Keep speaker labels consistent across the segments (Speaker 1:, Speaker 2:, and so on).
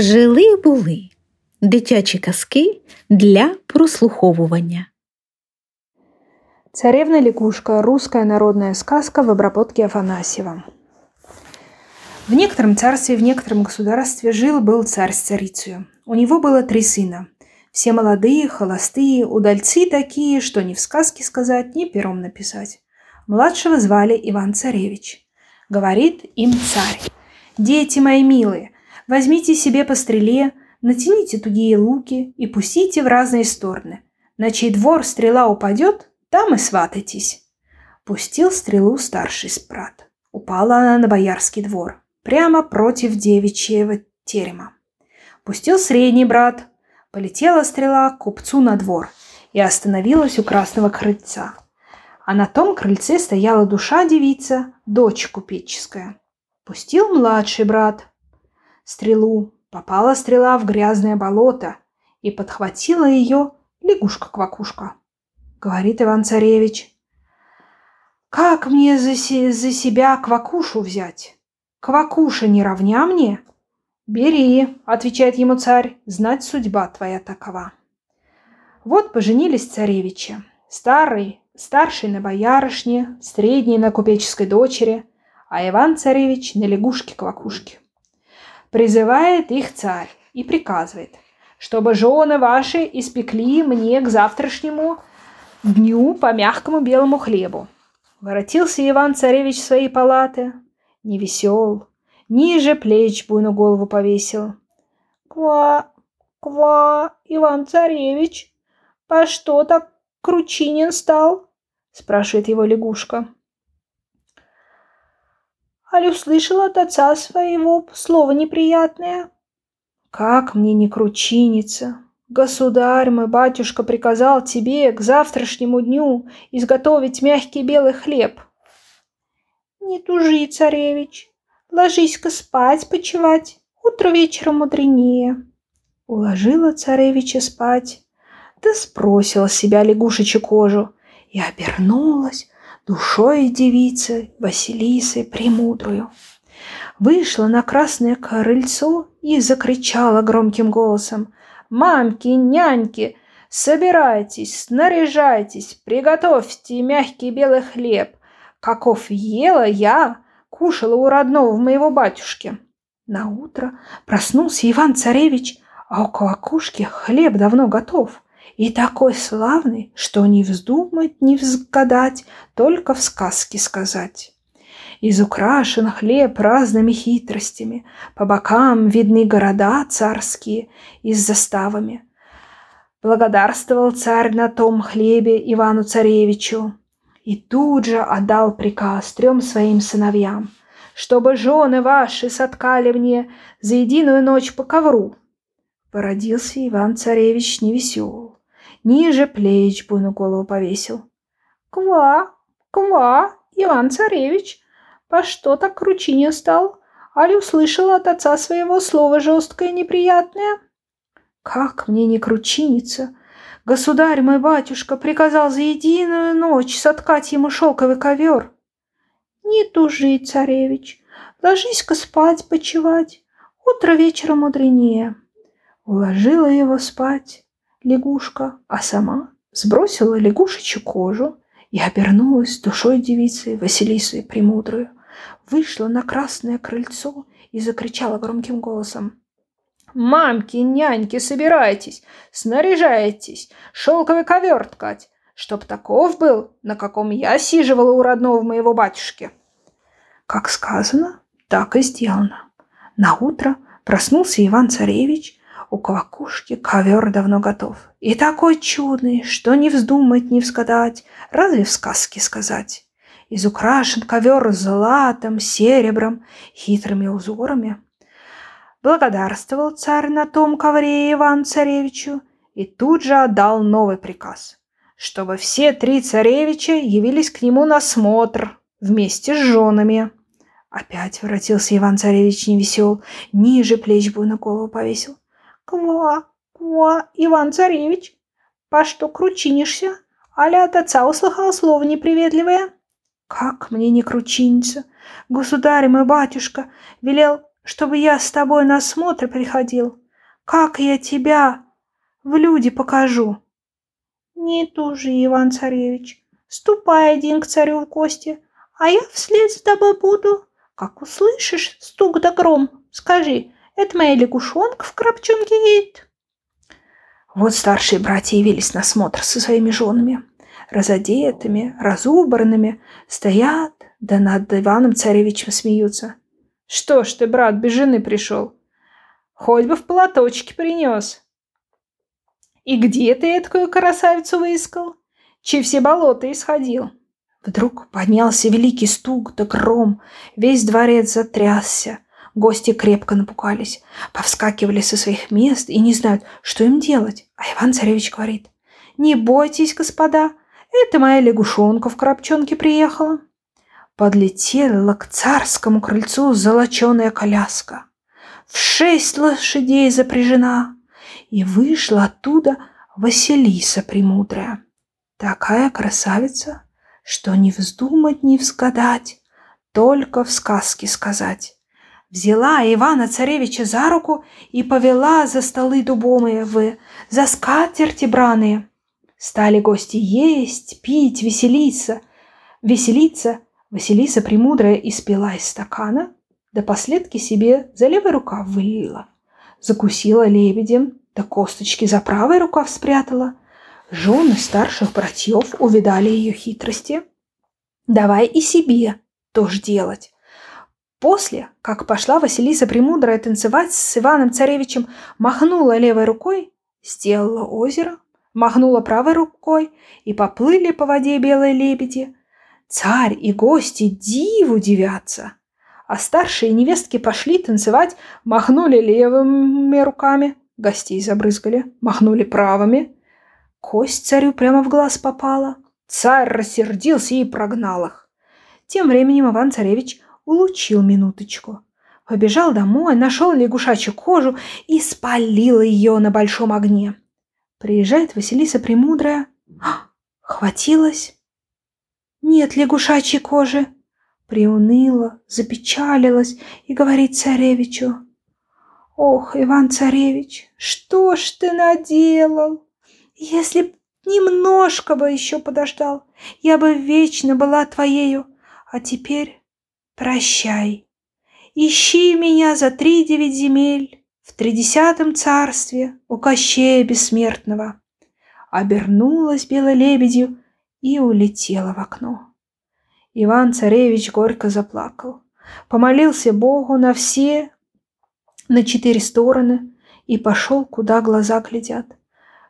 Speaker 1: Жили були дитячі казки для прослуховування.
Speaker 2: Царевна лягушка. Русская народная сказка в обработке Афанасьева. В некотором царстве, в некотором государстве жил-был царь с царицей. У него было три сына. Все молодые, холостые, удальцы такие, что ни в сказке сказать, ни пером написать. Младшего звали Иван-Царевич. Говорит им царь. «Дети мои милые, возьмите себе по стреле, натяните тугие луки и пустите в разные стороны. На чей двор стрела упадет, там и сватайтесь». Пустил стрелу старший брат. Упала она на боярский двор, прямо против девичьего терема. Пустил средний брат. Полетела стрела к купцу на двор и остановилась у красного крыльца. А на том крыльце стояла душа девица, дочь купеческая. Пустил младший брат стрелу. Попала стрела в грязное болото и подхватила ее лягушка-квакушка. Говорит Иван-Царевич, «Как мне за, се за себя квакушу взять? Квакуша не равня мне?» «Бери», — отвечает ему царь, — «знать судьба твоя такова». Вот поженились царевичи. Старый, старший на боярышне, средний на купеческой дочери, а Иван-царевич на лягушке-квакушке. Призывает их царь и приказывает, чтобы жены ваши испекли мне к завтрашнему дню по мягкому белому хлебу. Воротился Иван-царевич свои палаты, не весел, ниже плеч буйную голову повесил. «Ква, ква, Иван-царевич, по что так кручинин стал?» – спрашивает его лягушка. Аль услышала от отца своего слово неприятное. «Как мне не кручиниться? Государь мой, батюшка, приказал тебе к завтрашнему дню изготовить мягкий белый хлеб». «Не тужи, царевич, ложись-ка спать, почевать, утро вечером мудренее». Уложила царевича спать, да спросила себя лягушечью кожу и обернулась душой девицы Василисы Премудрую. Вышла на красное крыльцо и закричала громким голосом. «Мамки, няньки, собирайтесь, снаряжайтесь, приготовьте мягкий белый хлеб, каков ела я, кушала у родного моего батюшки». На утро проснулся Иван-царевич, а у колокушки хлеб давно готов – и такой славный, что не вздумать, не взгадать, только в сказке сказать. Изукрашен хлеб разными хитростями, по бокам видны города царские и с заставами. Благодарствовал царь на том хлебе Ивану-царевичу и тут же отдал приказ трем своим сыновьям, чтобы жены ваши соткали мне за единую ночь по ковру. Породился Иван-царевич невесел ниже плеч буйную голову повесил. «Ква, ква, Иван-царевич, по что так кручине стал? Али услышала от отца своего слово жесткое неприятное?» «Как мне не кручиниться? Государь мой батюшка приказал за единую ночь соткать ему шелковый ковер». «Не тужи, царевич, ложись-ка спать, почевать, утро вечера мудренее». Уложила его спать лягушка, а сама сбросила лягушечью кожу и обернулась душой девицы Василисы Премудрую, вышла на красное крыльцо и закричала громким голосом. «Мамки, няньки, собирайтесь, снаряжайтесь, шелковый ковер ткать, чтоб таков был, на каком я сиживала у родного моего батюшки». Как сказано, так и сделано. На утро проснулся Иван-царевич у квакушки ковер давно готов. И такой чудный, что не вздумать, не взгадать, разве в сказке сказать. Изукрашен ковер златом, серебром, хитрыми узорами. Благодарствовал царь на том ковре Иван-царевичу и тут же отдал новый приказ, чтобы все три царевича явились к нему на смотр вместе с женами. Опять воротился Иван-царевич невесел, ниже плеч бы на голову повесил. «Ква, ква, Иван-царевич, по что кручинишься? Аля от отца услыхал слово неприветливое?» «Как мне не кручиниться? Государь мой батюшка велел чтобы я с тобой на смотр приходил? Как я тебя в люди покажу? Не тужи, Иван-царевич. Ступай один к царю в гости, а я вслед за тобой буду. Как услышишь стук да гром, скажи, это моя лягушонка в крапчонке едет. Вот старшие братья явились на смотр со своими женами, разодетыми, разубранными, стоят, да над Иваном Царевичем смеются. Что ж ты, брат, без жены пришел? Хоть бы в платочке принес. И где ты такую красавицу выискал? Чи все болота исходил? Вдруг поднялся великий стук да гром, весь дворец затрясся. Гости крепко напугались, повскакивали со своих мест и не знают, что им делать. А Иван-царевич говорит, «Не бойтесь, господа, это моя лягушонка в коробчонке приехала». Подлетела к царскому крыльцу золоченая коляска. В шесть лошадей запряжена, и вышла оттуда Василиса Премудрая. Такая красавица, что не вздумать, не взгадать, только в сказке сказать взяла Ивана Царевича за руку и повела за столы дубомые в, за скатерти браные. Стали гости есть, пить, веселиться. Веселиться Василиса Премудрая испила из стакана, да последки себе за левый рукав вылила. Закусила лебедем, да косточки за правый рукав спрятала. Жены старших братьев увидали ее хитрости. Давай и себе тоже делать. После, как пошла Василиса Премудрая танцевать с Иваном Царевичем, махнула левой рукой, сделала озеро, махнула правой рукой, и поплыли по воде белые лебеди. Царь и гости диву дивятся. А старшие невестки пошли танцевать, махнули левыми руками, гостей забрызгали, махнули правыми. Кость царю прямо в глаз попала. Царь рассердился и прогнал их. Тем временем Иван-царевич улучил минуточку. Побежал домой, нашел лягушачью кожу и спалил ее на большом огне. Приезжает Василиса Премудрая. А, хватилась. Нет лягушачьей кожи. Приуныла, запечалилась и говорит царевичу. Ох, Иван-царевич, что ж ты наделал? Если б немножко бы еще подождал, я бы вечно была твоею. А теперь прощай. Ищи меня за три девять земель в тридесятом царстве у Кощея Бессмертного. Обернулась белой лебедью и улетела в окно. Иван-царевич горько заплакал, помолился Богу на все, на четыре стороны и пошел, куда глаза глядят.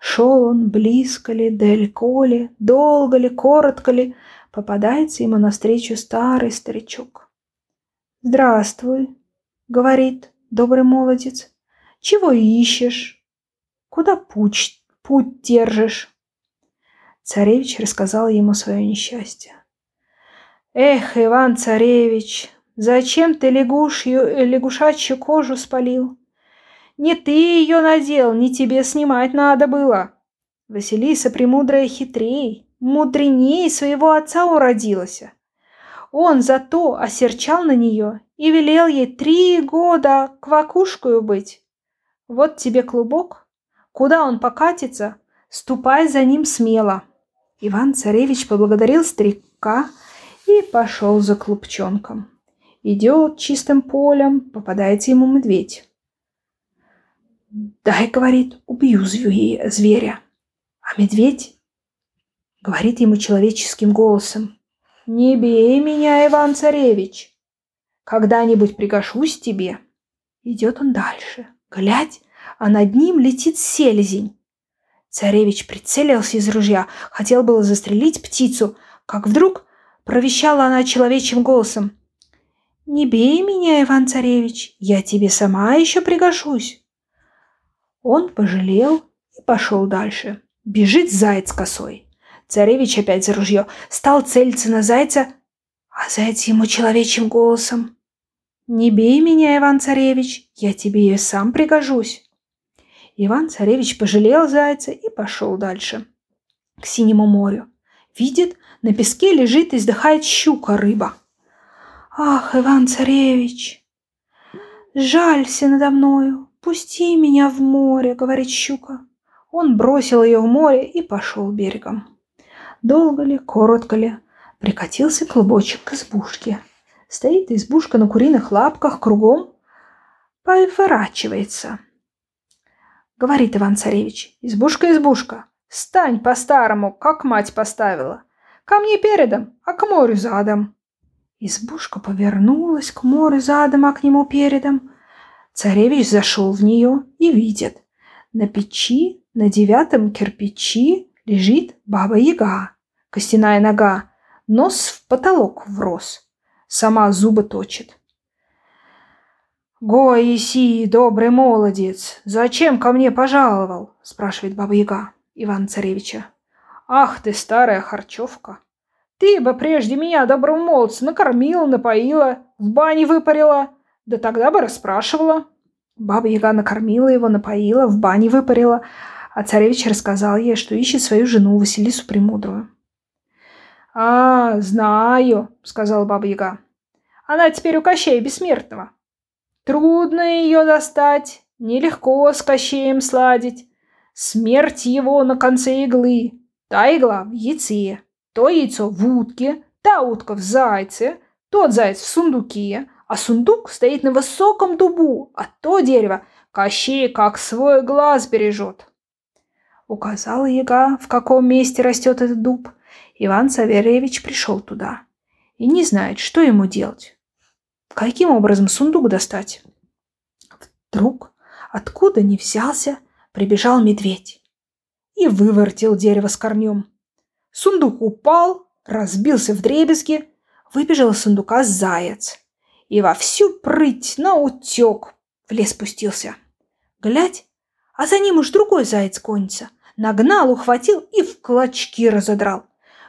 Speaker 2: Шел он близко ли, далеко ли, долго ли, коротко ли, попадается ему навстречу старый старичок. «Здравствуй», — говорит добрый молодец. «Чего ищешь? Куда путь, путь держишь?» Царевич рассказал ему свое несчастье. «Эх, Иван-царевич, зачем ты лягушью, лягушачью кожу спалил? Не ты ее надел, не тебе снимать надо было. Василиса премудрая хитрей, мудреней своего отца уродилась. Он зато осерчал на нее и велел ей три года квакушкою быть. Вот тебе клубок. Куда он покатится, ступай за ним смело. Иван-царевич поблагодарил старика и пошел за клубчонком. Идет чистым полем, попадается ему медведь. «Дай, — говорит, — убью зверя». А медведь говорит ему человеческим голосом. «Не бей меня, Иван-царевич! Когда-нибудь пригожусь тебе!» Идет он дальше. Глядь, а над ним летит селезень. Царевич прицелился из ружья, хотел было застрелить птицу, как вдруг провещала она человечьим голосом. «Не бей меня, Иван-царевич, я тебе сама еще пригожусь!» Он пожалел и пошел дальше. Бежит заяц косой. Царевич опять за ружье. Стал целиться на зайца, а заяц ему человечьим голосом. «Не бей меня, Иван-царевич, я тебе и сам пригожусь». Иван-царевич пожалел зайца и пошел дальше, к синему морю. Видит, на песке лежит и вздыхает щука-рыба. «Ах, Иван-царевич, «Жалься надо мною, пусти меня в море», — говорит щука. Он бросил ее в море и пошел берегом. Долго ли, коротко ли, прикатился клубочек к избушке. Стоит избушка на куриных лапках кругом, поворачивается. Говорит Иван-царевич, избушка, избушка, стань по-старому, как мать поставила. Ко мне передом, а к морю задом. Избушка повернулась к морю задом, а к нему передом. Царевич зашел в нее и видит. На печи, на девятом кирпичи лежит баба-яга, костяная нога, нос в потолок врос, сама зубы точит. «Гой, Иси, добрый молодец, зачем ко мне пожаловал?» – спрашивает баба-яга Ивана-царевича. «Ах ты, старая харчевка! Ты бы прежде меня, доброго молодца, накормила, напоила, в бане выпарила, да тогда бы расспрашивала». Баба-яга накормила его, напоила, в бане выпарила, а царевич рассказал ей, что ищет свою жену Василису Премудрую. «А, знаю», — сказала Баба-Яга. «Она теперь у Кощея Бессмертного. Трудно ее достать, нелегко с Кощеем сладить. Смерть его на конце иглы. Та игла в яйце, то яйцо в утке, та утка в зайце, тот заяц в сундуке, а сундук стоит на высоком дубу, а то дерево Кощей как свой глаз бережет. Указала яга, в каком месте растет этот дуб. Иван Савельевич пришел туда и не знает, что ему делать. Каким образом сундук достать? Вдруг, откуда ни взялся, прибежал медведь и вывертел дерево с корнем. Сундук упал, разбился в дребезги, выбежал из сундука заяц и во всю прыть на утек в лес спустился. Глядь, а за ним уж другой заяц гонится. Нагнал, ухватил и в клочки разодрал.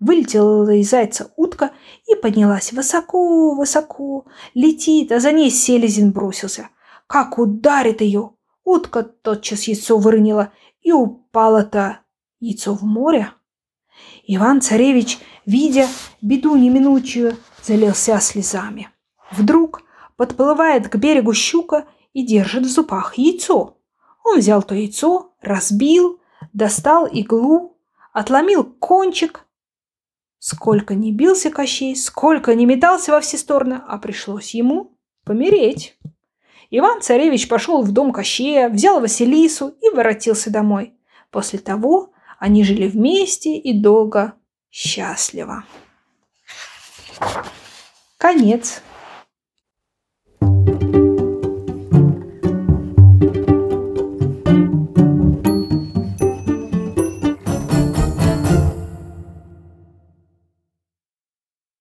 Speaker 2: Вылетела из зайца утка и поднялась высоко-высоко. Летит, а за ней селезень бросился. Как ударит ее! Утка тотчас яйцо выронила, и упало-то яйцо в море. Иван-царевич, видя беду неминучую, залился слезами. Вдруг подплывает к берегу щука и держит в зубах яйцо. Он взял то яйцо, разбил, достал иглу, отломил кончик. Сколько не бился Кощей, сколько не метался во все стороны, а пришлось ему помереть. Иван-царевич пошел в дом Кощея, взял Василису и воротился домой. После того они жили вместе и долго счастливо. Конец.